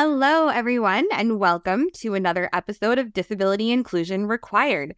Hello, everyone, and welcome to another episode of Disability Inclusion Required.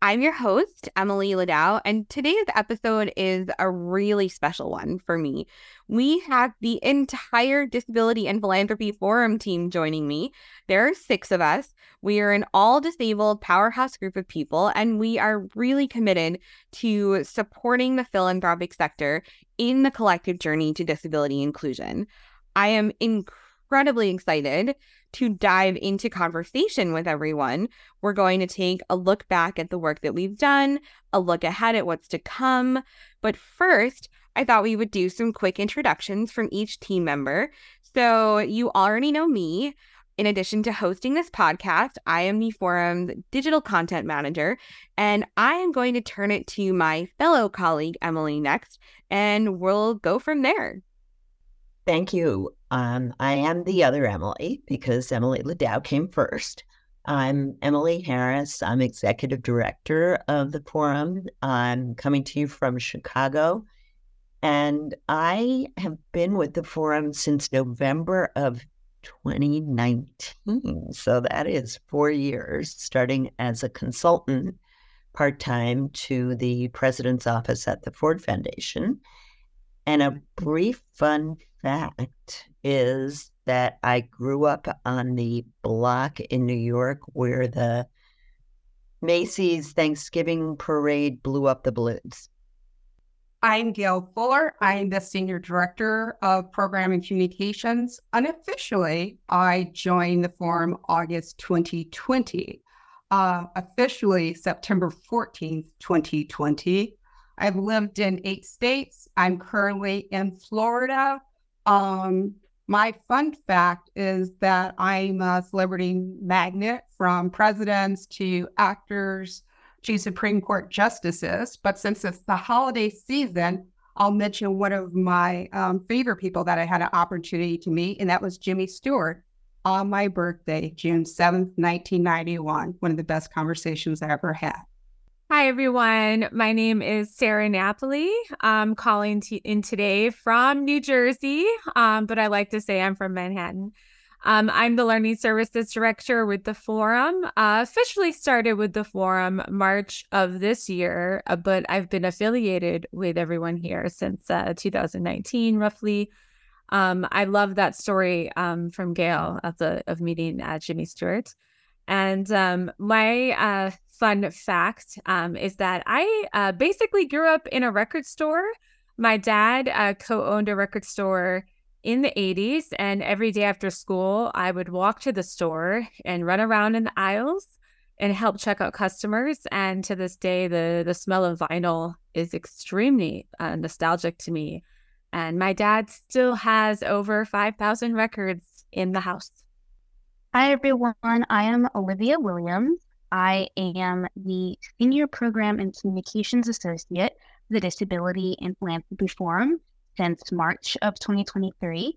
I'm your host, Emily Ladau, and today's episode is a really special one for me. We have the entire Disability and Philanthropy Forum team joining me. There are six of us. We are an all disabled powerhouse group of people, and we are really committed to supporting the philanthropic sector in the collective journey to disability inclusion. I am incredibly excited to dive into conversation with everyone. We're going to take a look back at the work that we've done, a look ahead at what's to come. But first, I thought we would do some quick introductions from each team member. So, you already know me. In addition to hosting this podcast, I am the forum's digital content manager, and I am going to turn it to my fellow colleague, Emily, next, and we'll go from there. Thank you. Um, I am the other Emily because Emily Ladau came first. I'm Emily Harris. I'm executive director of the forum. I'm coming to you from Chicago. And I have been with the forum since November of 2019. So that is four years, starting as a consultant part time to the president's office at the Ford Foundation. And a brief fun fact is that I grew up on the block in New York where the Macy's Thanksgiving parade blew up the balloons. I'm Gail Fuller. I'm the Senior Director of Program and Communications. Unofficially, I joined the forum August 2020. Uh, officially, September 14th, 2020. I've lived in eight states. I'm currently in Florida. Um, my fun fact is that I'm a celebrity magnet from presidents to actors to Supreme Court justices. But since it's the holiday season, I'll mention one of my um, favorite people that I had an opportunity to meet, and that was Jimmy Stewart on my birthday, June 7th, 1991. One of the best conversations I ever had. Hi, everyone. My name is Sarah Napoli. I'm calling t- in today from New Jersey, um, but I like to say I'm from Manhattan. Um, I'm the Learning Services Director with the Forum. Uh, officially started with the Forum March of this year, uh, but I've been affiliated with everyone here since uh, 2019, roughly. Um, I love that story um, from Gail of the of meeting uh, Jimmy Stewart. And um, my uh, fun fact um, is that I uh, basically grew up in a record store. My dad uh, co owned a record store in the 80s. And every day after school, I would walk to the store and run around in the aisles and help check out customers. And to this day, the, the smell of vinyl is extremely uh, nostalgic to me. And my dad still has over 5,000 records in the house. Hi, everyone. I am Olivia Williams. I am the Senior Program and Communications Associate for the Disability and Philanthropy Forum since March of 2023.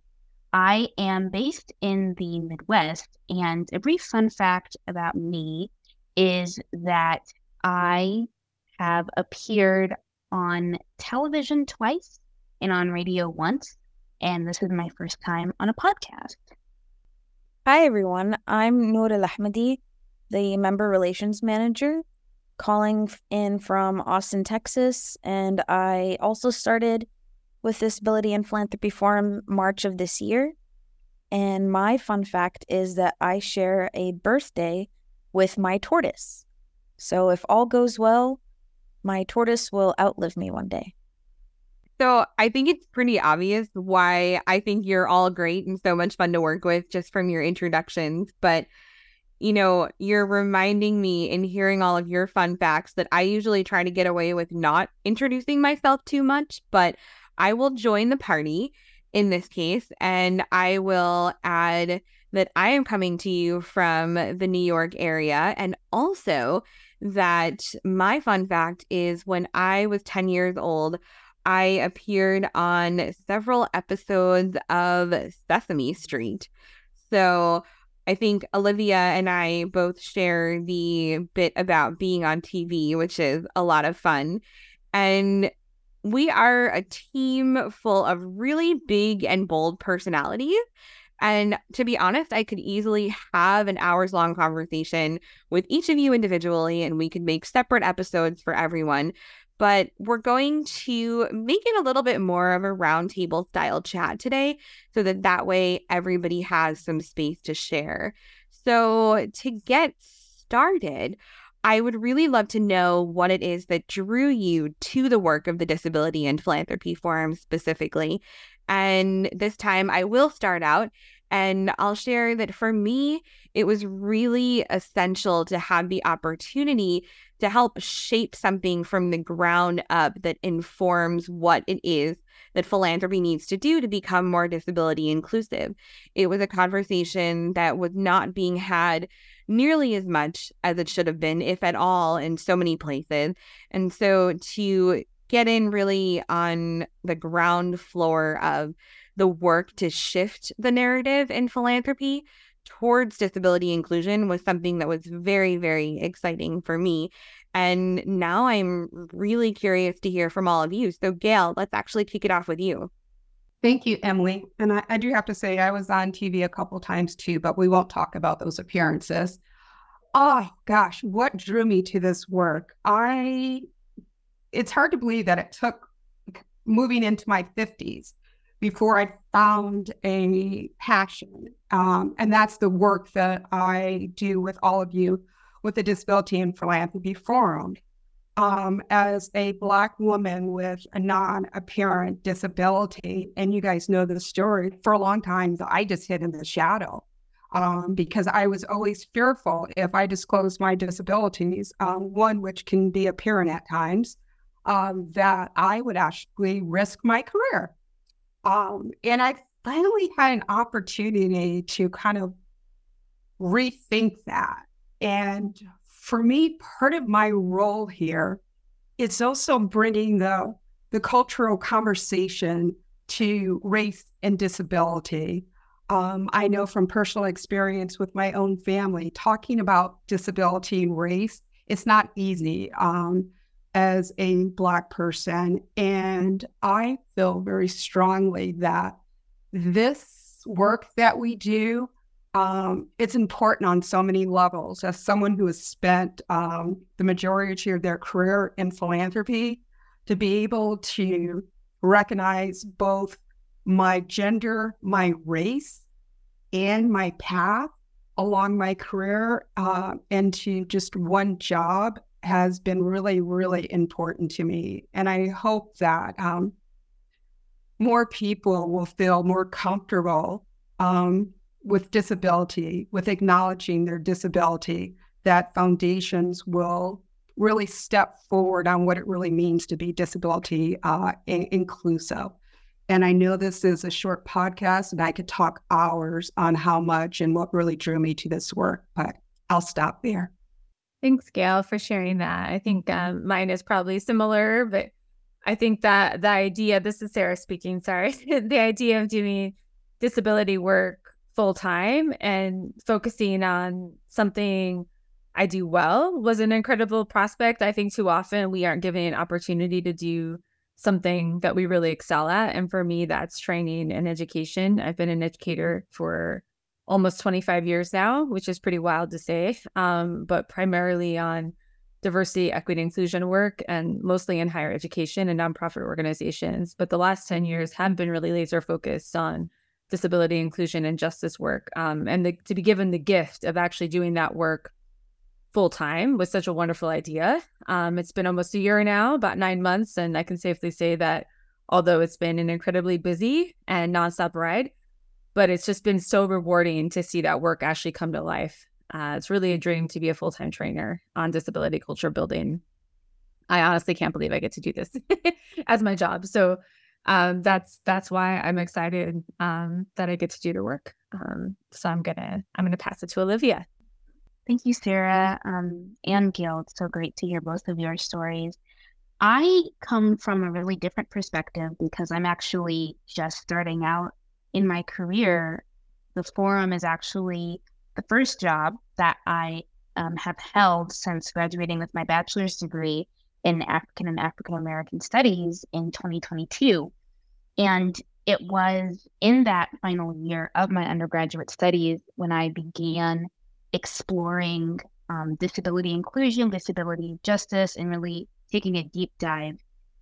I am based in the Midwest, and a brief fun fact about me is that I have appeared on television twice and on radio once, and this is my first time on a podcast. Hi, everyone. I'm Noor Al Ahmadi, the Member Relations Manager, calling in from Austin, Texas. And I also started with Disability and Philanthropy Forum March of this year. And my fun fact is that I share a birthday with my tortoise. So if all goes well, my tortoise will outlive me one day. So I think it's pretty obvious why I think you're all great and so much fun to work with just from your introductions. But, you know, you're reminding me in hearing all of your fun facts that I usually try to get away with not introducing myself too much, but I will join the party in this case and I will add that I am coming to you from the New York area and also that my fun fact is when I was 10 years old, I appeared on several episodes of Sesame Street. So I think Olivia and I both share the bit about being on TV, which is a lot of fun. And we are a team full of really big and bold personalities. And to be honest, I could easily have an hours long conversation with each of you individually, and we could make separate episodes for everyone. But we're going to make it a little bit more of a roundtable style chat today so that that way everybody has some space to share. So, to get started, I would really love to know what it is that drew you to the work of the Disability and Philanthropy Forum specifically, and this time I will start out and I'll share that for me, it was really essential to have the opportunity to help shape something from the ground up that informs what it is that philanthropy needs to do to become more disability inclusive. It was a conversation that was not being had nearly as much as it should have been, if at all, in so many places. And so to get in really on the ground floor of the work to shift the narrative in philanthropy towards disability inclusion was something that was very, very exciting for me. And now I'm really curious to hear from all of you. So, Gail, let's actually kick it off with you. Thank you, Emily. And I, I do have to say, I was on TV a couple times too, but we won't talk about those appearances. Oh gosh, what drew me to this work? I it's hard to believe that it took moving into my 50s before I found a passion. Um, and that's the work that I do with all of you with the Disability and Philanthropy Forum. Um, as a Black woman with a non apparent disability, and you guys know the story, for a long time, I just hid in the shadow um, because I was always fearful if I disclosed my disabilities, um, one which can be apparent at times, um, that I would actually risk my career. Um, and I finally had an opportunity to kind of rethink that. And for me, part of my role here is also bringing the, the cultural conversation to race and disability. Um, I know from personal experience with my own family, talking about disability and race, it's not easy. Um, as a Black person. And I feel very strongly that this work that we do, um, it's important on so many levels. As someone who has spent um, the majority of their career in philanthropy, to be able to recognize both my gender, my race, and my path along my career uh, into just one job has been really, really important to me. And I hope that um, more people will feel more comfortable um, with disability, with acknowledging their disability, that foundations will really step forward on what it really means to be disability uh, in- inclusive. And I know this is a short podcast, and I could talk hours on how much and what really drew me to this work, but I'll stop there. Thanks, Gail, for sharing that. I think um, mine is probably similar, but I think that the idea, this is Sarah speaking, sorry, the idea of doing disability work full time and focusing on something I do well was an incredible prospect. I think too often we aren't given an opportunity to do something that we really excel at. And for me, that's training and education. I've been an educator for almost 25 years now, which is pretty wild to say, um, but primarily on diversity, equity, inclusion work, and mostly in higher education and nonprofit organizations. But the last 10 years have been really laser focused on disability inclusion and justice work. Um, and the, to be given the gift of actually doing that work full time was such a wonderful idea. Um, it's been almost a year now, about nine months, and I can safely say that although it's been an incredibly busy and nonstop ride, but it's just been so rewarding to see that work actually come to life. Uh, it's really a dream to be a full time trainer on disability culture building. I honestly can't believe I get to do this as my job. So um, that's that's why I'm excited um, that I get to do the work. Um, so I'm gonna I'm gonna pass it to Olivia. Thank you, Sarah um, and Gail. It's so great to hear both of your stories. I come from a really different perspective because I'm actually just starting out in my career, the forum is actually the first job that I um, have held since graduating with my bachelor's degree in African and African American studies in 2022. And it was in that final year of my undergraduate studies when I began exploring um, disability inclusion, disability justice, and really taking a deep dive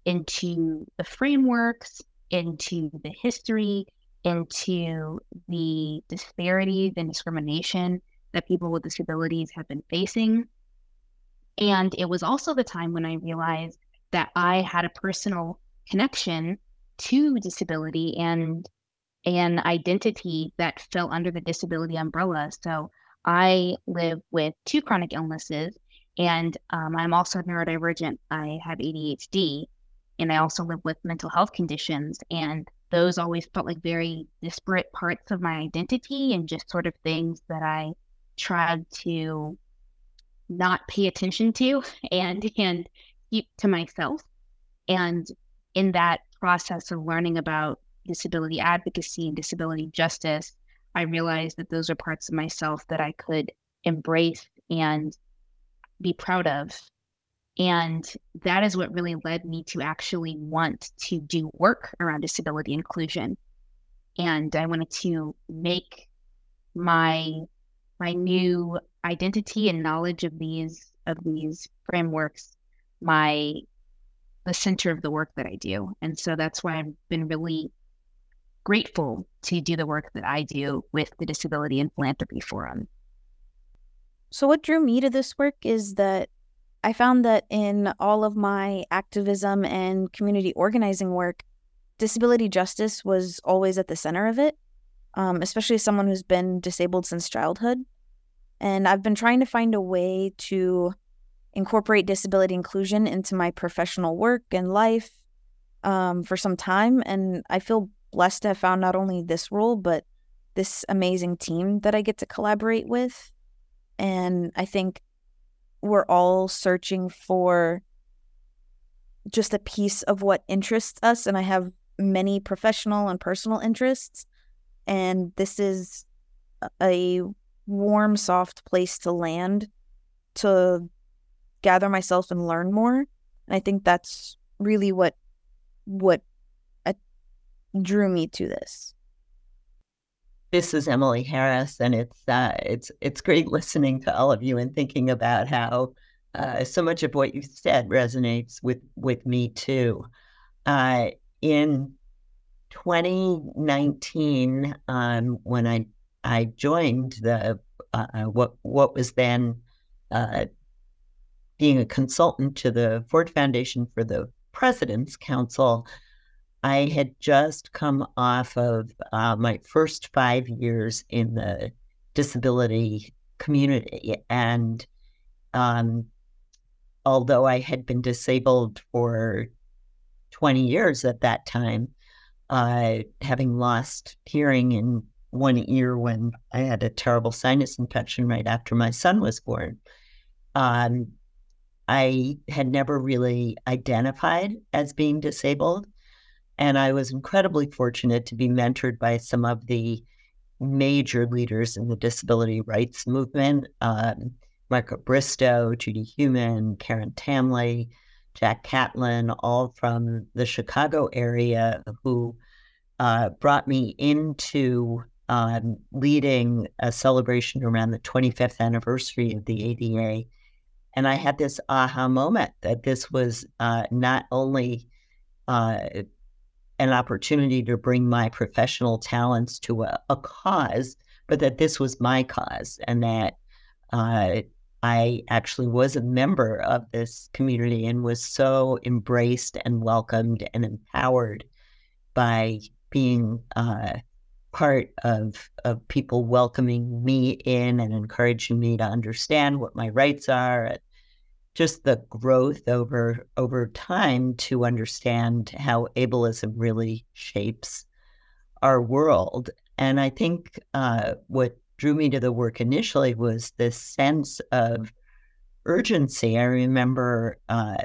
into the frameworks, into the history, into the disparities and discrimination that people with disabilities have been facing. And it was also the time when I realized that I had a personal connection to disability and an identity that fell under the disability umbrella. So I live with two chronic illnesses, and um, I'm also neurodivergent. I have ADHD, and I also live with mental health conditions. And those always felt like very disparate parts of my identity and just sort of things that I tried to not pay attention to and and keep to myself. And in that process of learning about disability advocacy and disability justice, I realized that those are parts of myself that I could embrace and be proud of. And that is what really led me to actually want to do work around disability inclusion. And I wanted to make my my new identity and knowledge of these of these frameworks my the center of the work that I do. And so that's why I've been really grateful to do the work that I do with the Disability and Philanthropy Forum. So, what drew me to this work is that I found that in all of my activism and community organizing work, disability justice was always at the center of it, um, especially as someone who's been disabled since childhood. And I've been trying to find a way to incorporate disability inclusion into my professional work and life um, for some time. And I feel blessed to have found not only this role, but this amazing team that I get to collaborate with. And I think we're all searching for just a piece of what interests us. And I have many professional and personal interests. And this is a warm, soft place to land to gather myself and learn more. And I think that's really what what uh, drew me to this. This is Emily Harris, and it's uh, it's it's great listening to all of you and thinking about how uh, so much of what you said resonates with with me too. Uh, in 2019, um, when I I joined the uh, what what was then uh, being a consultant to the Ford Foundation for the President's Council, I had just come off of uh, my first five years in the disability community. And um, although I had been disabled for 20 years at that time, uh, having lost hearing in one ear when I had a terrible sinus infection right after my son was born. Um, I had never really identified as being disabled. And I was incredibly fortunate to be mentored by some of the major leaders in the disability rights movement um, Marca Bristo, Judy Heumann, Karen Tamley, Jack Catlin, all from the Chicago area, who uh, brought me into um, leading a celebration around the 25th anniversary of the ADA and I had this aha moment that this was uh, not only uh, an opportunity to bring my professional talents to a, a, cause, but that this was my cause and that uh, I actually was a member of this community and was so embraced and welcomed and empowered by being uh, part of of people welcoming me in and encouraging me to understand what my rights are just the growth over over time to understand how ableism really shapes our world. And i think uh, what drew me to the work initially was this sense of urgency. I remember uh,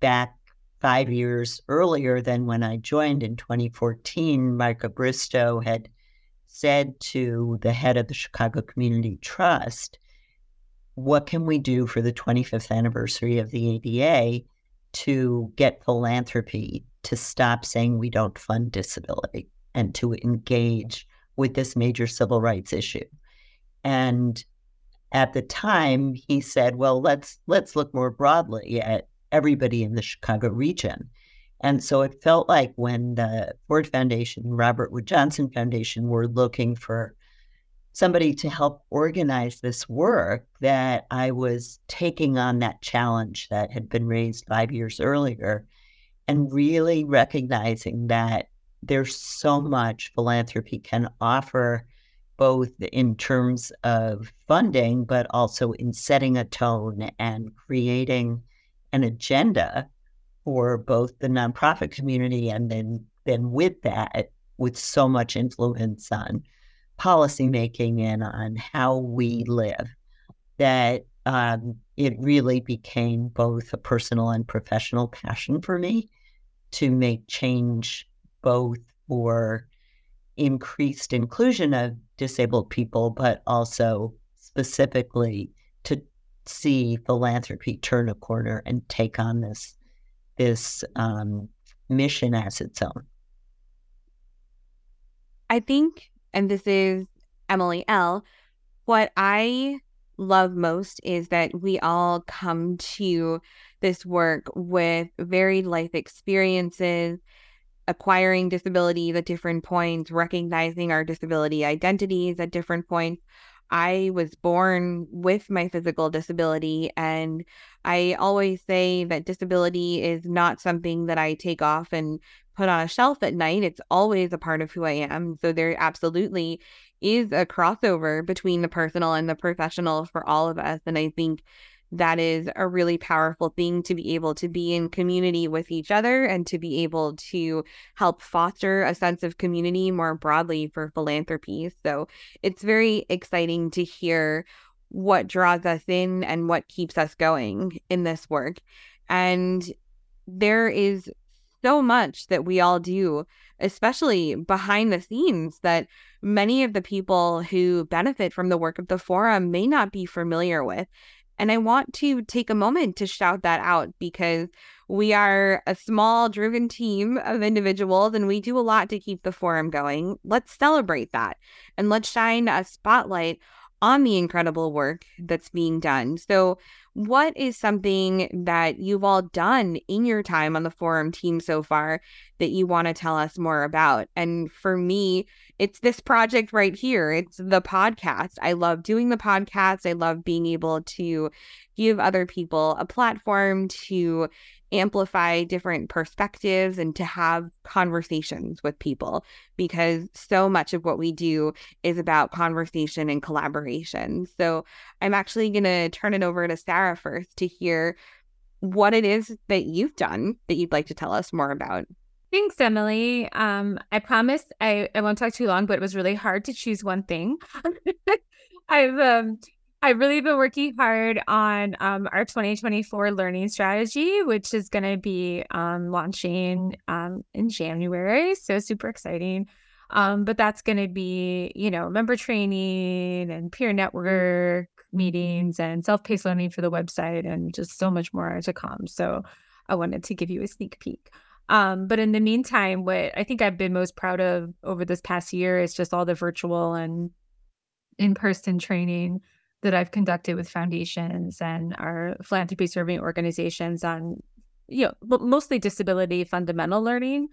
back five years earlier than when i joined in 2014 Marca Bristo had said to the head of the Chicago Community Trust, what can we do for the 25th anniversary of the ADA to get philanthropy to stop saying we don't fund disability? and to engage with this major civil rights issue. And at the time, he said, "Well, let's let's look more broadly at everybody in the Chicago region." And so it felt like when the Ford Foundation, Robert Wood Johnson Foundation were looking for somebody to help organize this work that I was taking on that challenge that had been raised five years earlier and really recognizing that there's so much philanthropy can offer both in terms of funding but also in setting a tone and creating an agenda for both the nonprofit community and then then with that with so much influence on policymaking and on how we live that um, it really became both a personal and professional passion for me to make change both for increased inclusion of disabled people, but also specifically to see philanthropy turn a corner and take on this this um, mission as its own. I think, and this is Emily L. What I love most is that we all come to this work with varied life experiences, acquiring disabilities at different points, recognizing our disability identities at different points. I was born with my physical disability, and I always say that disability is not something that I take off and put on a shelf at night. It's always a part of who I am. So there absolutely is a crossover between the personal and the professional for all of us. And I think that is a really powerful thing to be able to be in community with each other and to be able to help foster a sense of community more broadly for philanthropy. So it's very exciting to hear what draws us in and what keeps us going in this work. And there is so much that we all do, especially behind the scenes, that many of the people who benefit from the work of the forum may not be familiar with. And I want to take a moment to shout that out because we are a small, driven team of individuals and we do a lot to keep the forum going. Let's celebrate that and let's shine a spotlight on the incredible work that's being done. So, what is something that you've all done in your time on the forum team so far that you want to tell us more about? And for me, it's this project right here. It's the podcast. I love doing the podcast. I love being able to give other people a platform to amplify different perspectives and to have conversations with people because so much of what we do is about conversation and collaboration. So I'm actually going to turn it over to Sarah first to hear what it is that you've done that you'd like to tell us more about. Thanks, Emily. Um, I promise I, I won't talk too long, but it was really hard to choose one thing. I've um, I've really been working hard on um, our 2024 learning strategy, which is going to be um, launching um, in January. So super exciting. Um, but that's going to be, you know, member training and peer network meetings and self-paced learning for the website and just so much more to come. So I wanted to give you a sneak peek. Um, but in the meantime, what I think I've been most proud of over this past year is just all the virtual and in-person training that I've conducted with foundations and our philanthropy serving organizations on, you know, mostly disability fundamental learning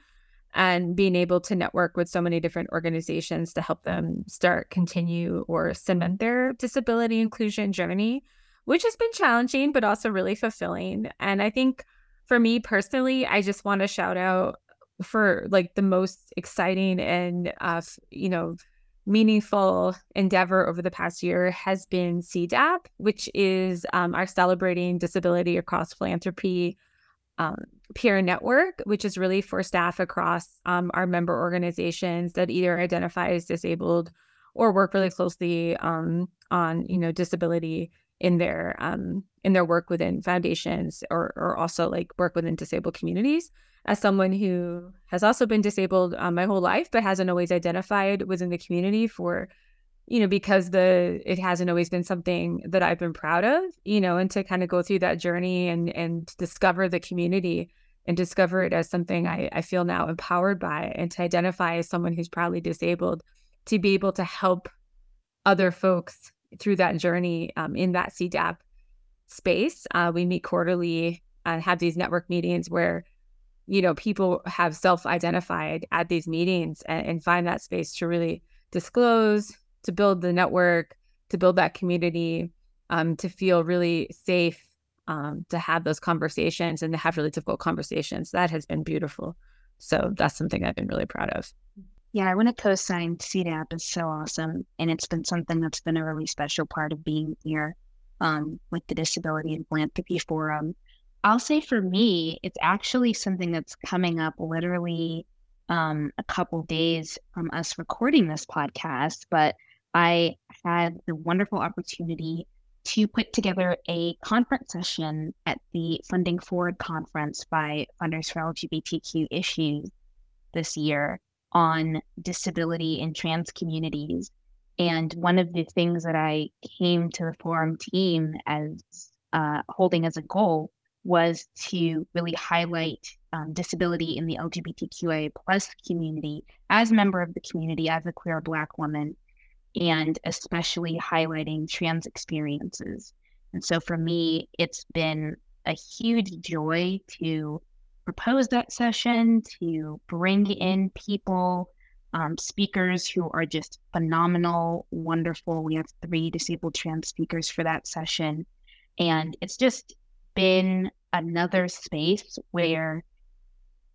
and being able to network with so many different organizations to help them start, continue, or cement their disability inclusion journey, which has been challenging, but also really fulfilling. And I think for me personally, I just want to shout out for like the most exciting and, uh, you know, meaningful endeavor over the past year has been CDAP, which is um, our Celebrating Disability Across Philanthropy um, peer network, which is really for staff across um, our member organizations that either identify as disabled or work really closely um, on you know disability in their um, in their work within foundations or or also like work within disabled communities as someone who has also been disabled um, my whole life but hasn't always identified within the community for you know because the it hasn't always been something that i've been proud of you know and to kind of go through that journey and and discover the community and discover it as something I, I feel now empowered by and to identify as someone who's proudly disabled to be able to help other folks through that journey um, in that CDAP space. Uh, we meet quarterly and have these network meetings where you know people have self-identified at these meetings and, and find that space to really disclose to build the network to build that community um, to feel really safe um, to have those conversations and to have really difficult conversations. That has been beautiful. So that's something i've been really proud of. Yeah i want to co-sign cdap is so awesome and it's been something that's been a really special part of being here um, with the disability and philanthropy forum I'll say for me, it's actually something that's coming up literally um, a couple days from us recording this podcast. But I had the wonderful opportunity to put together a conference session at the Funding Forward conference by Funders for LGBTQ Issues this year on disability in trans communities. And one of the things that I came to the forum team as uh, holding as a goal was to really highlight um, disability in the LGBTQIA plus community as a member of the community, as a queer Black woman, and especially highlighting trans experiences. And so for me, it's been a huge joy to propose that session, to bring in people, um, speakers who are just phenomenal, wonderful. We have three disabled trans speakers for that session. And it's just been another space where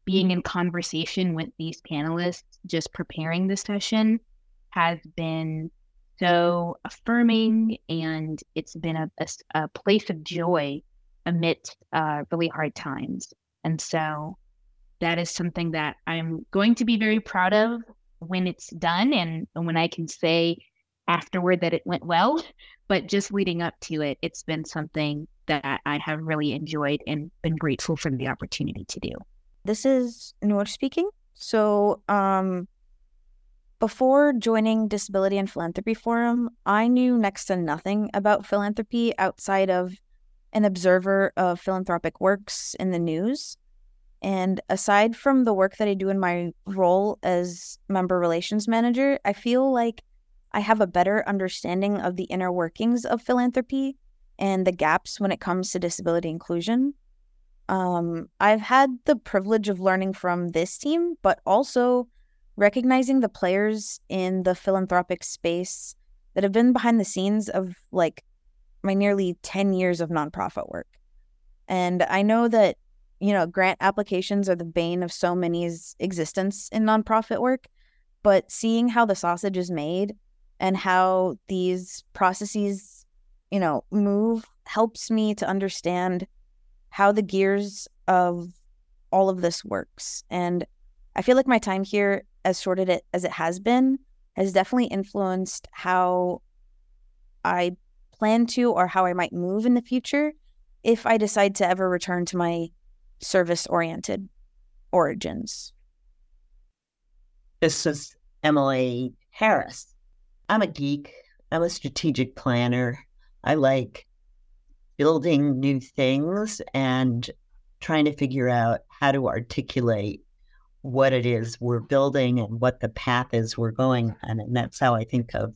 being in conversation with these panelists, just preparing the session, has been so affirming and it's been a, a, a place of joy amidst uh, really hard times. And so that is something that I'm going to be very proud of when it's done and when I can say afterward that it went well. But just leading up to it, it's been something that I have really enjoyed and been grateful for the opportunity to do. This is Noor speaking. So, um, before joining Disability and Philanthropy Forum, I knew next to nothing about philanthropy outside of an observer of philanthropic works in the news. And aside from the work that I do in my role as member relations manager, I feel like I have a better understanding of the inner workings of philanthropy and the gaps when it comes to disability inclusion. Um, I've had the privilege of learning from this team, but also recognizing the players in the philanthropic space that have been behind the scenes of like my nearly 10 years of nonprofit work. And I know that, you know, grant applications are the bane of so many's existence in nonprofit work, but seeing how the sausage is made and how these processes you know, move helps me to understand how the gears of all of this works. And I feel like my time here, as shorted it as it has been, has definitely influenced how I plan to or how I might move in the future if I decide to ever return to my service oriented origins. This is Emily Harris. I'm a geek. I'm a strategic planner. I like building new things and trying to figure out how to articulate what it is we're building and what the path is we're going on. And that's how I think of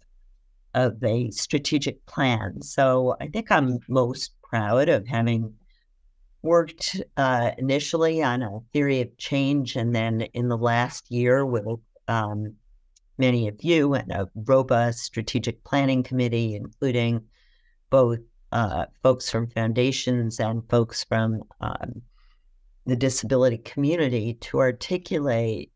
of a strategic plan. So I think I'm most proud of having worked uh, initially on a theory of change and then in the last year with um, many of you and a robust strategic planning committee, including both uh, folks from foundations and folks from um, the disability community to articulate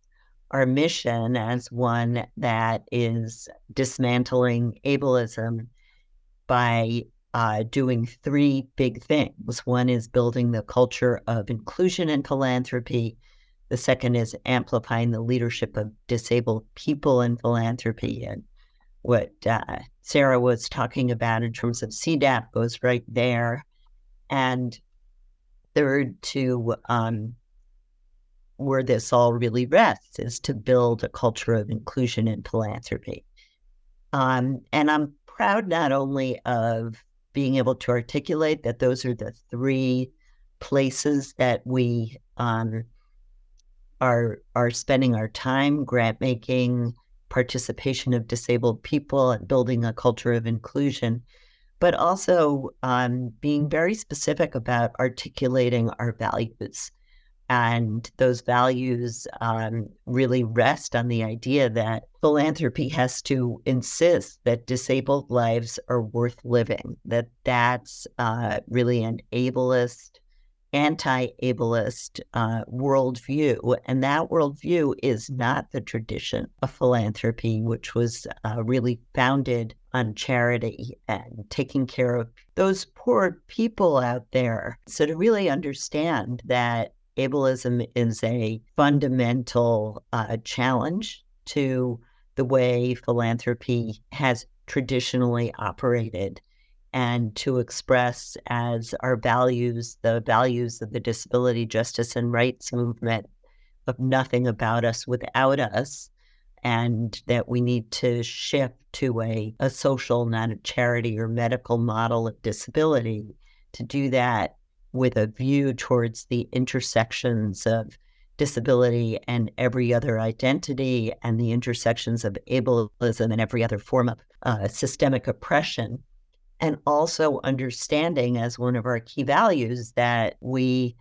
our mission as one that is dismantling ableism by uh, doing three big things. One is building the culture of inclusion and philanthropy. The second is amplifying the leadership of disabled people in philanthropy. And what uh, Sarah was talking about in terms of CDAP goes right there. And third, to um, where this all really rests is to build a culture of inclusion and philanthropy. Um, and I'm proud not only of being able to articulate that those are the three places that we um, are are spending our time grant making participation of disabled people and building a culture of inclusion but also um, being very specific about articulating our values. And those values um, really rest on the idea that philanthropy has to insist that disabled lives are worth living, that that's uh, really an ableist, anti ableist uh, worldview. And that worldview is not the tradition of philanthropy, which was uh, really founded on charity and taking care of those poor people out there. So to really understand that ableism is a fundamental uh, challenge to the way philanthropy has traditionally operated and to express as our values the values of the disability justice and rights movement of nothing about us without us and that we need to shift to a, a social not a charity or medical model of disability to do that with a view towards the intersections of disability and every other identity and the intersections of ableism and every other form of uh, systemic oppression. And also understanding as one of our key values that we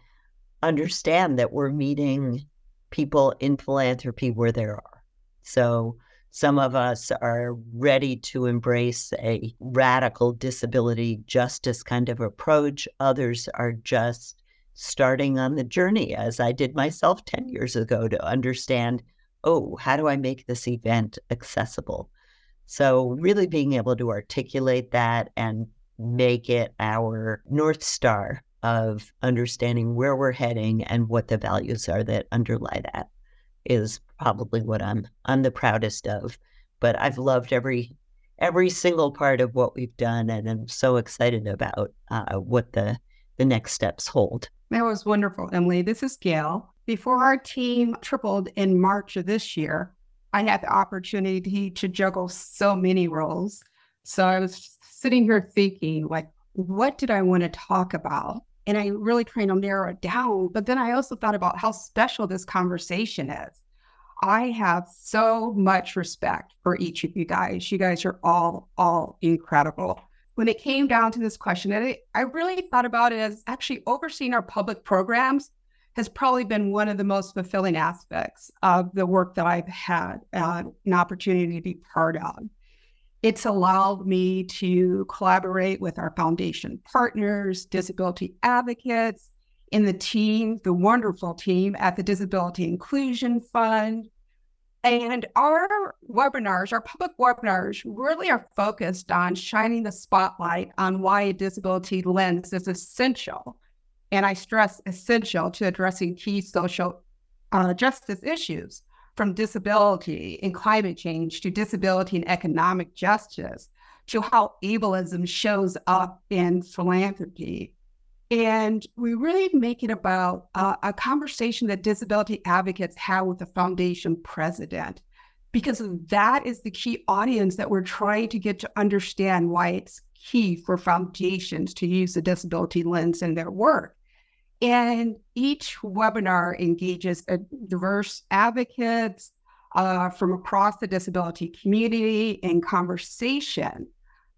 understand that we're meeting people in philanthropy where they are. So some of us are ready to embrace a radical disability justice kind of approach. Others are just starting on the journey, as I did myself 10 years ago, to understand oh, how do I make this event accessible? So, really being able to articulate that and make it our North Star of understanding where we're heading and what the values are that underlie that is probably what I'm I'm the proudest of. But I've loved every every single part of what we've done, and I'm so excited about uh, what the the next steps hold. That was wonderful, Emily. This is Gail. Before our team tripled in March of this year, I had the opportunity to juggle so many roles. So I was sitting here thinking, like, what did I want to talk about? And I really trying to narrow it down. But then I also thought about how special this conversation is. I have so much respect for each of you guys. You guys are all, all incredible. When it came down to this question, I, I really thought about it as actually overseeing our public programs has probably been one of the most fulfilling aspects of the work that I've had uh, an opportunity to be part of. It's allowed me to collaborate with our foundation partners, disability advocates, in the team, the wonderful team at the Disability Inclusion Fund. And our webinars, our public webinars, really are focused on shining the spotlight on why a disability lens is essential. And I stress essential to addressing key social uh, justice issues from disability and climate change to disability and economic justice to how ableism shows up in philanthropy. And we really make it about uh, a conversation that disability advocates have with the foundation president, because that is the key audience that we're trying to get to understand why it's key for foundations to use the disability lens in their work. And each webinar engages a diverse advocates uh, from across the disability community in conversation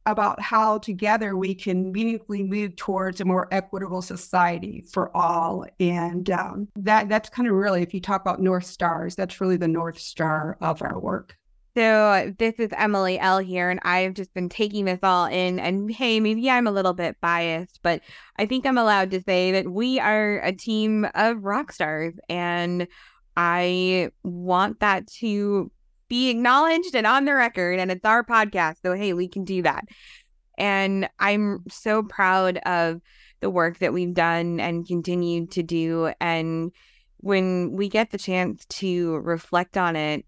about how together we can meaningfully move towards a more equitable society for all. And um, that that's kind of really, if you talk about North Stars, that's really the North Star of our work. So this is Emily L here, and I've just been taking this all in. And hey, maybe I'm a little bit biased, but I think I'm allowed to say that we are a team of rock stars, and I want that to be acknowledged and on the record. And it's our podcast, so hey, we can do that. And I'm so proud of the work that we've done and continue to do. And when we get the chance to reflect on it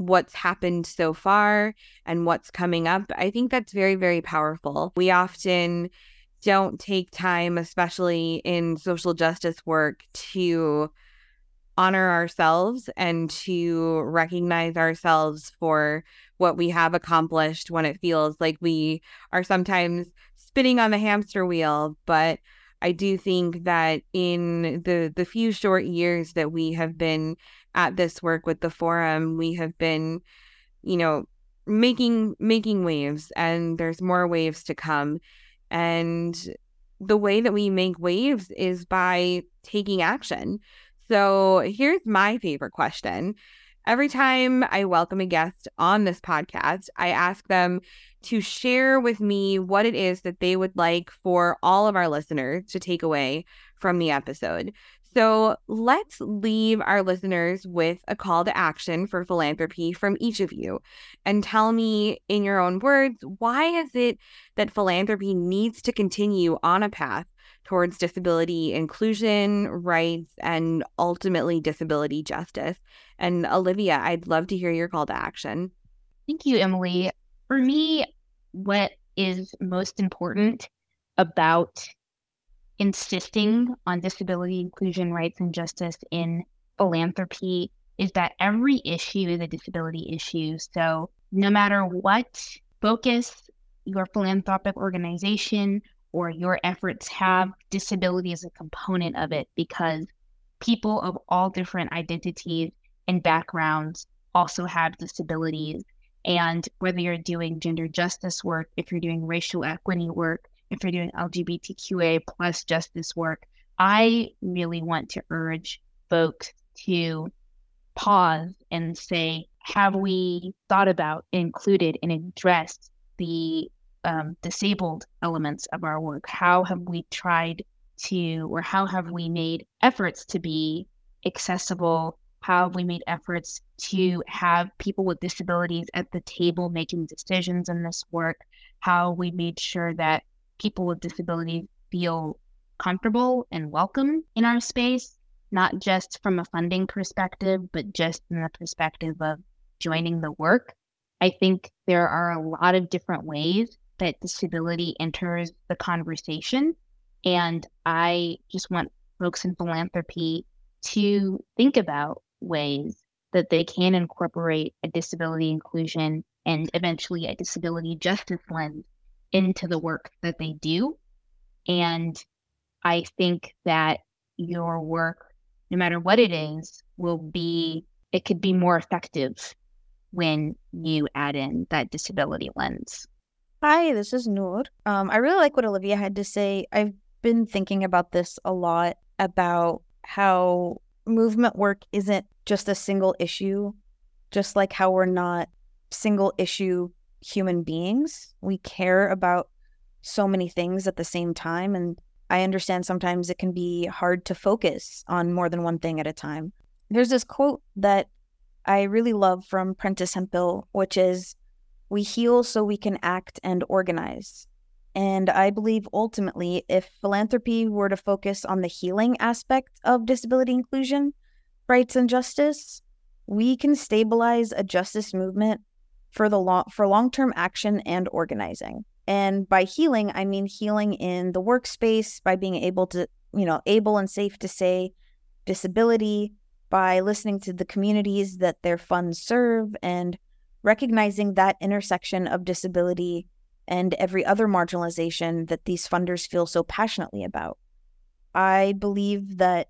what's happened so far and what's coming up, I think that's very, very powerful. We often don't take time, especially in social justice work, to honor ourselves and to recognize ourselves for what we have accomplished when it feels like we are sometimes spinning on the hamster wheel. But I do think that in the the few short years that we have been at this work with the forum, we have been, you know, making making waves and there's more waves to come. And the way that we make waves is by taking action. So here's my favorite question. Every time I welcome a guest on this podcast, I ask them to share with me what it is that they would like for all of our listeners to take away from the episode. So let's leave our listeners with a call to action for philanthropy from each of you and tell me in your own words why is it that philanthropy needs to continue on a path towards disability inclusion, rights, and ultimately disability justice. And Olivia, I'd love to hear your call to action. Thank you, Emily. For me, what is most important about insisting on disability inclusion, rights, and justice in philanthropy is that every issue is a disability issue. So, no matter what focus your philanthropic organization or your efforts have disability as a component of it because people of all different identities and backgrounds also have disabilities. And whether you're doing gender justice work, if you're doing racial equity work, if you're doing LGBTQA plus justice work, I really want to urge folks to pause and say, have we thought about, included, and addressed the um, disabled elements of our work? How have we tried to, or how have we made efforts to be accessible? How have we made efforts to have people with disabilities at the table making decisions in this work? How we made sure that people with disabilities feel comfortable and welcome in our space, not just from a funding perspective, but just in the perspective of joining the work. I think there are a lot of different ways that disability enters the conversation. And I just want folks in philanthropy to think about ways that they can incorporate a disability inclusion and eventually a disability justice lens into the work that they do. And I think that your work, no matter what it is, will be, it could be more effective when you add in that disability lens. Hi, this is Noor. Um, I really like what Olivia had to say. I've been thinking about this a lot about how movement work isn't just a single issue, just like how we're not single issue human beings. We care about so many things at the same time. And I understand sometimes it can be hard to focus on more than one thing at a time. There's this quote that I really love from Prentice Hemphill, which is we heal so we can act and organize. And I believe ultimately, if philanthropy were to focus on the healing aspect of disability inclusion, rights, and justice, we can stabilize a justice movement for the long for long-term action and organizing. And by healing, I mean healing in the workspace by being able to, you know, able and safe to say disability, by listening to the communities that their funds serve and recognizing that intersection of disability and every other marginalization that these funders feel so passionately about. I believe that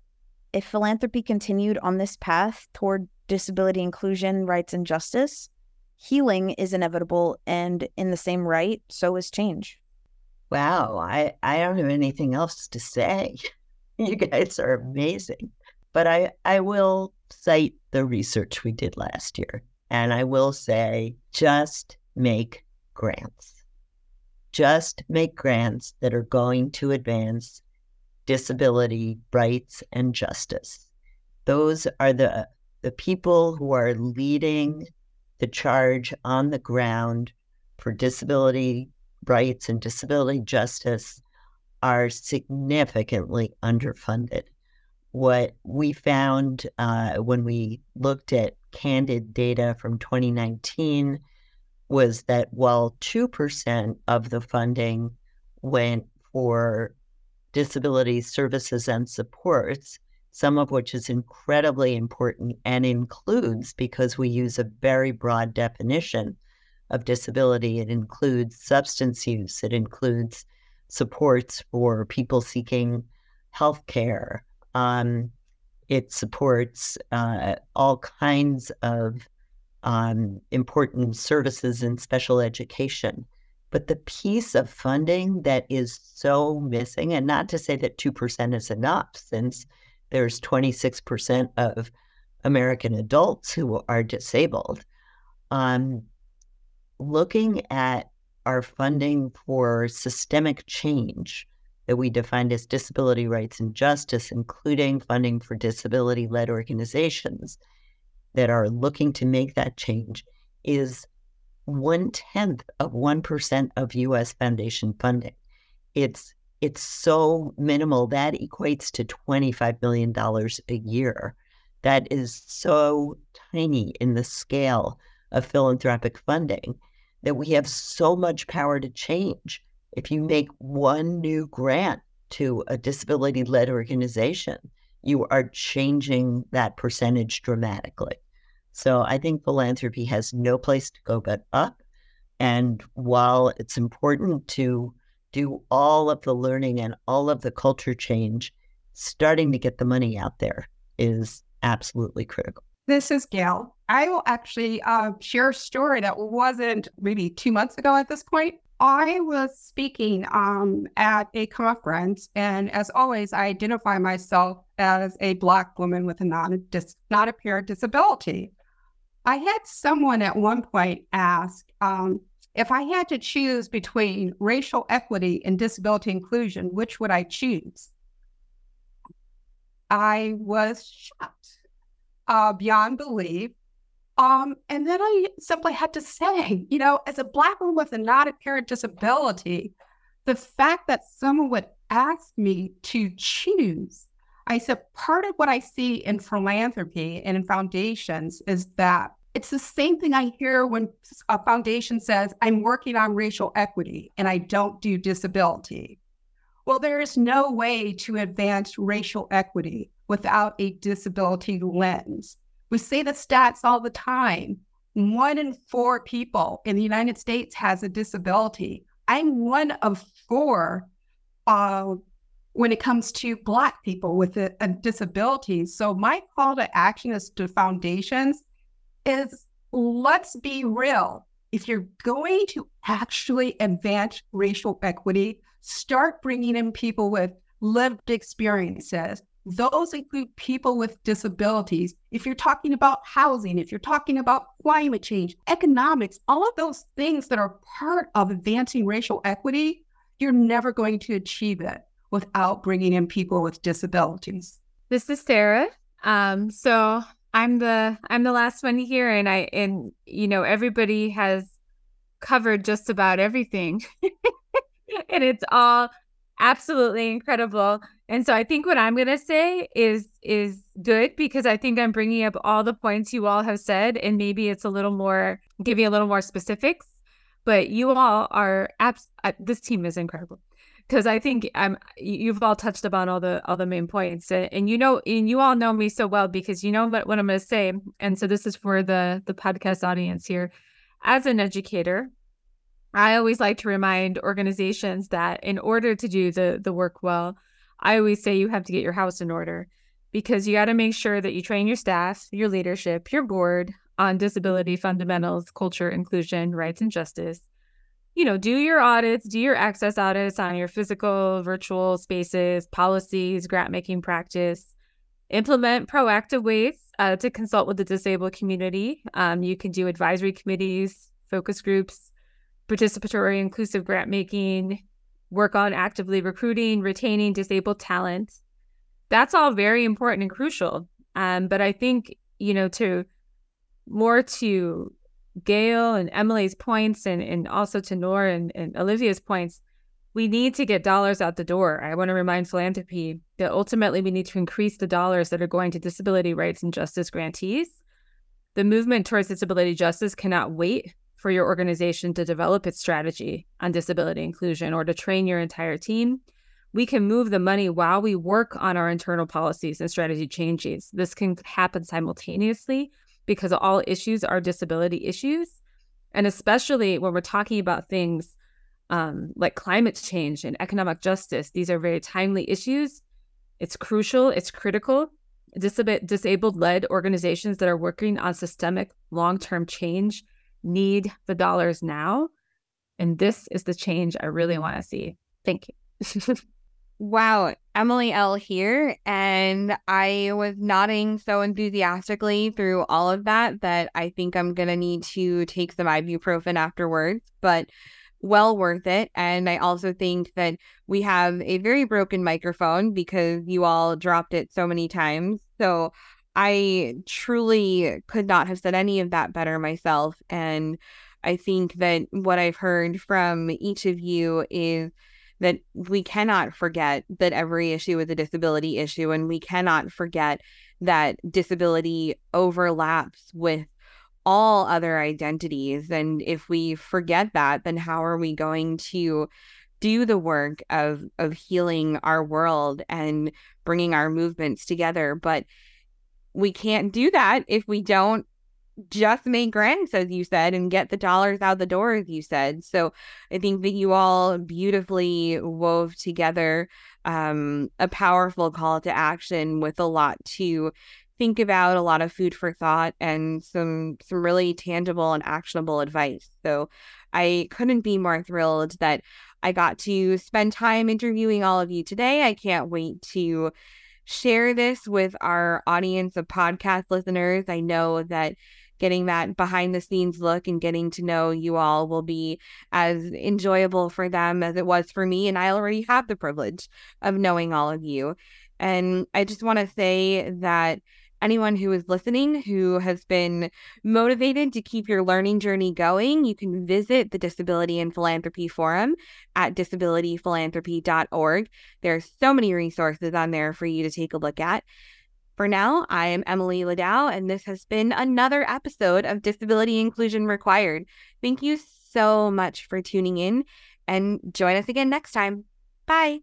if philanthropy continued on this path toward disability inclusion, rights, and justice, healing is inevitable, and in the same right, so is change. Wow, I, I don't have anything else to say. You guys are amazing. But I, I will cite the research we did last year. And I will say, just make grants. Just make grants that are going to advance disability rights and justice. Those are the, the people who are leading the charge on the ground for disability rights and disability justice are significantly underfunded. What we found uh, when we looked at candid data from 2019 was that while 2% of the funding went for disability services and supports, some of which is incredibly important and includes, because we use a very broad definition of disability, it includes substance use, it includes supports for people seeking health care. Um, it supports uh, all kinds of um, important services in special education. But the piece of funding that is so missing, and not to say that 2% is enough, since there's 26% of American adults who are disabled, um, looking at our funding for systemic change that we defined as disability rights and justice, including funding for disability led organizations that are looking to make that change, is one tenth of 1% of US foundation funding. It's it's so minimal that equates to $25 million a year. That is so tiny in the scale of philanthropic funding that we have so much power to change. If you make one new grant to a disability led organization, you are changing that percentage dramatically. So I think philanthropy has no place to go but up. And while it's important to do all of the learning and all of the culture change, starting to get the money out there is absolutely critical. This is Gail. I will actually uh, share a story that wasn't maybe two months ago at this point. I was speaking um, at a conference, and as always, I identify myself as a Black woman with a non dis- not apparent disability. I had someone at one point ask um, if I had to choose between racial equity and disability inclusion, which would I choose? I was shocked uh, beyond belief. Um, and then I simply had to say, you know, as a Black woman with a not apparent disability, the fact that someone would ask me to choose, I said, part of what I see in philanthropy and in foundations is that it's the same thing I hear when a foundation says, I'm working on racial equity and I don't do disability. Well, there is no way to advance racial equity without a disability lens. We say the stats all the time. One in four people in the United States has a disability. I'm one of four uh, when it comes to Black people with a, a disability. So, my call to action is to foundations is let's be real. If you're going to actually advance racial equity, start bringing in people with lived experiences, those include people with disabilities. If you're talking about housing, if you're talking about climate change, economics, all of those things that are part of advancing racial equity, you're never going to achieve it without bringing in people with disabilities. This is Sarah. Um, so I'm the I'm the last one here, and I and you know everybody has covered just about everything, and it's all absolutely incredible. And so I think what I'm going to say is is good because I think I'm bringing up all the points you all have said and maybe it's a little more give you a little more specifics, but you all are abs- uh, this team is incredible. Because I think um, I'm, you've all touched upon all the all the main points, and you know, and you all know me so well because you know what, what I'm going to say, and so this is for the the podcast audience here. As an educator, I always like to remind organizations that in order to do the the work well, I always say you have to get your house in order because you got to make sure that you train your staff, your leadership, your board on disability fundamentals, culture, inclusion, rights and justice. You know, do your audits, do your access audits on your physical, virtual spaces, policies, grant making practice. Implement proactive ways uh, to consult with the disabled community. Um, you can do advisory committees, focus groups, participatory inclusive grant making, work on actively recruiting, retaining disabled talent. That's all very important and crucial. Um, but I think, you know, to more to Gail and Emily's points and, and also to Nora and, and Olivia's points, we need to get dollars out the door. I want to remind philanthropy that ultimately we need to increase the dollars that are going to disability rights and justice grantees. The movement towards disability justice cannot wait for your organization to develop its strategy on disability inclusion or to train your entire team. We can move the money while we work on our internal policies and strategy changes. This can happen simultaneously because all issues are disability issues. And especially when we're talking about things um, like climate change and economic justice. These are very timely issues. It's crucial, it's critical. Disab- disabled led organizations that are working on systemic long term change need the dollars now. And this is the change I really want to see. Thank you. Wow, Emily L here. And I was nodding so enthusiastically through all of that that I think I'm going to need to take some ibuprofen afterwards, but well worth it. And I also think that we have a very broken microphone because you all dropped it so many times. So I truly could not have said any of that better myself. And I think that what I've heard from each of you is that we cannot forget that every issue is a disability issue and we cannot forget that disability overlaps with all other identities. And if we forget that then how are we going to do the work of of healing our world and bringing our movements together? But we can't do that if we don't just make grants, as you said, and get the dollars out the door, as you said. So I think that you all beautifully wove together um, a powerful call to action with a lot to think about, a lot of food for thought, and some some really tangible and actionable advice. So I couldn't be more thrilled that I got to spend time interviewing all of you today. I can't wait to share this with our audience of podcast listeners. I know that getting that behind the scenes look and getting to know you all will be as enjoyable for them as it was for me. And I already have the privilege of knowing all of you. And I just want to say that anyone who is listening who has been motivated to keep your learning journey going, you can visit the Disability and Philanthropy Forum at disabilityphilanthropy.org. There are so many resources on there for you to take a look at. For now, I am Emily Ladau, and this has been another episode of Disability Inclusion Required. Thank you so much for tuning in, and join us again next time. Bye.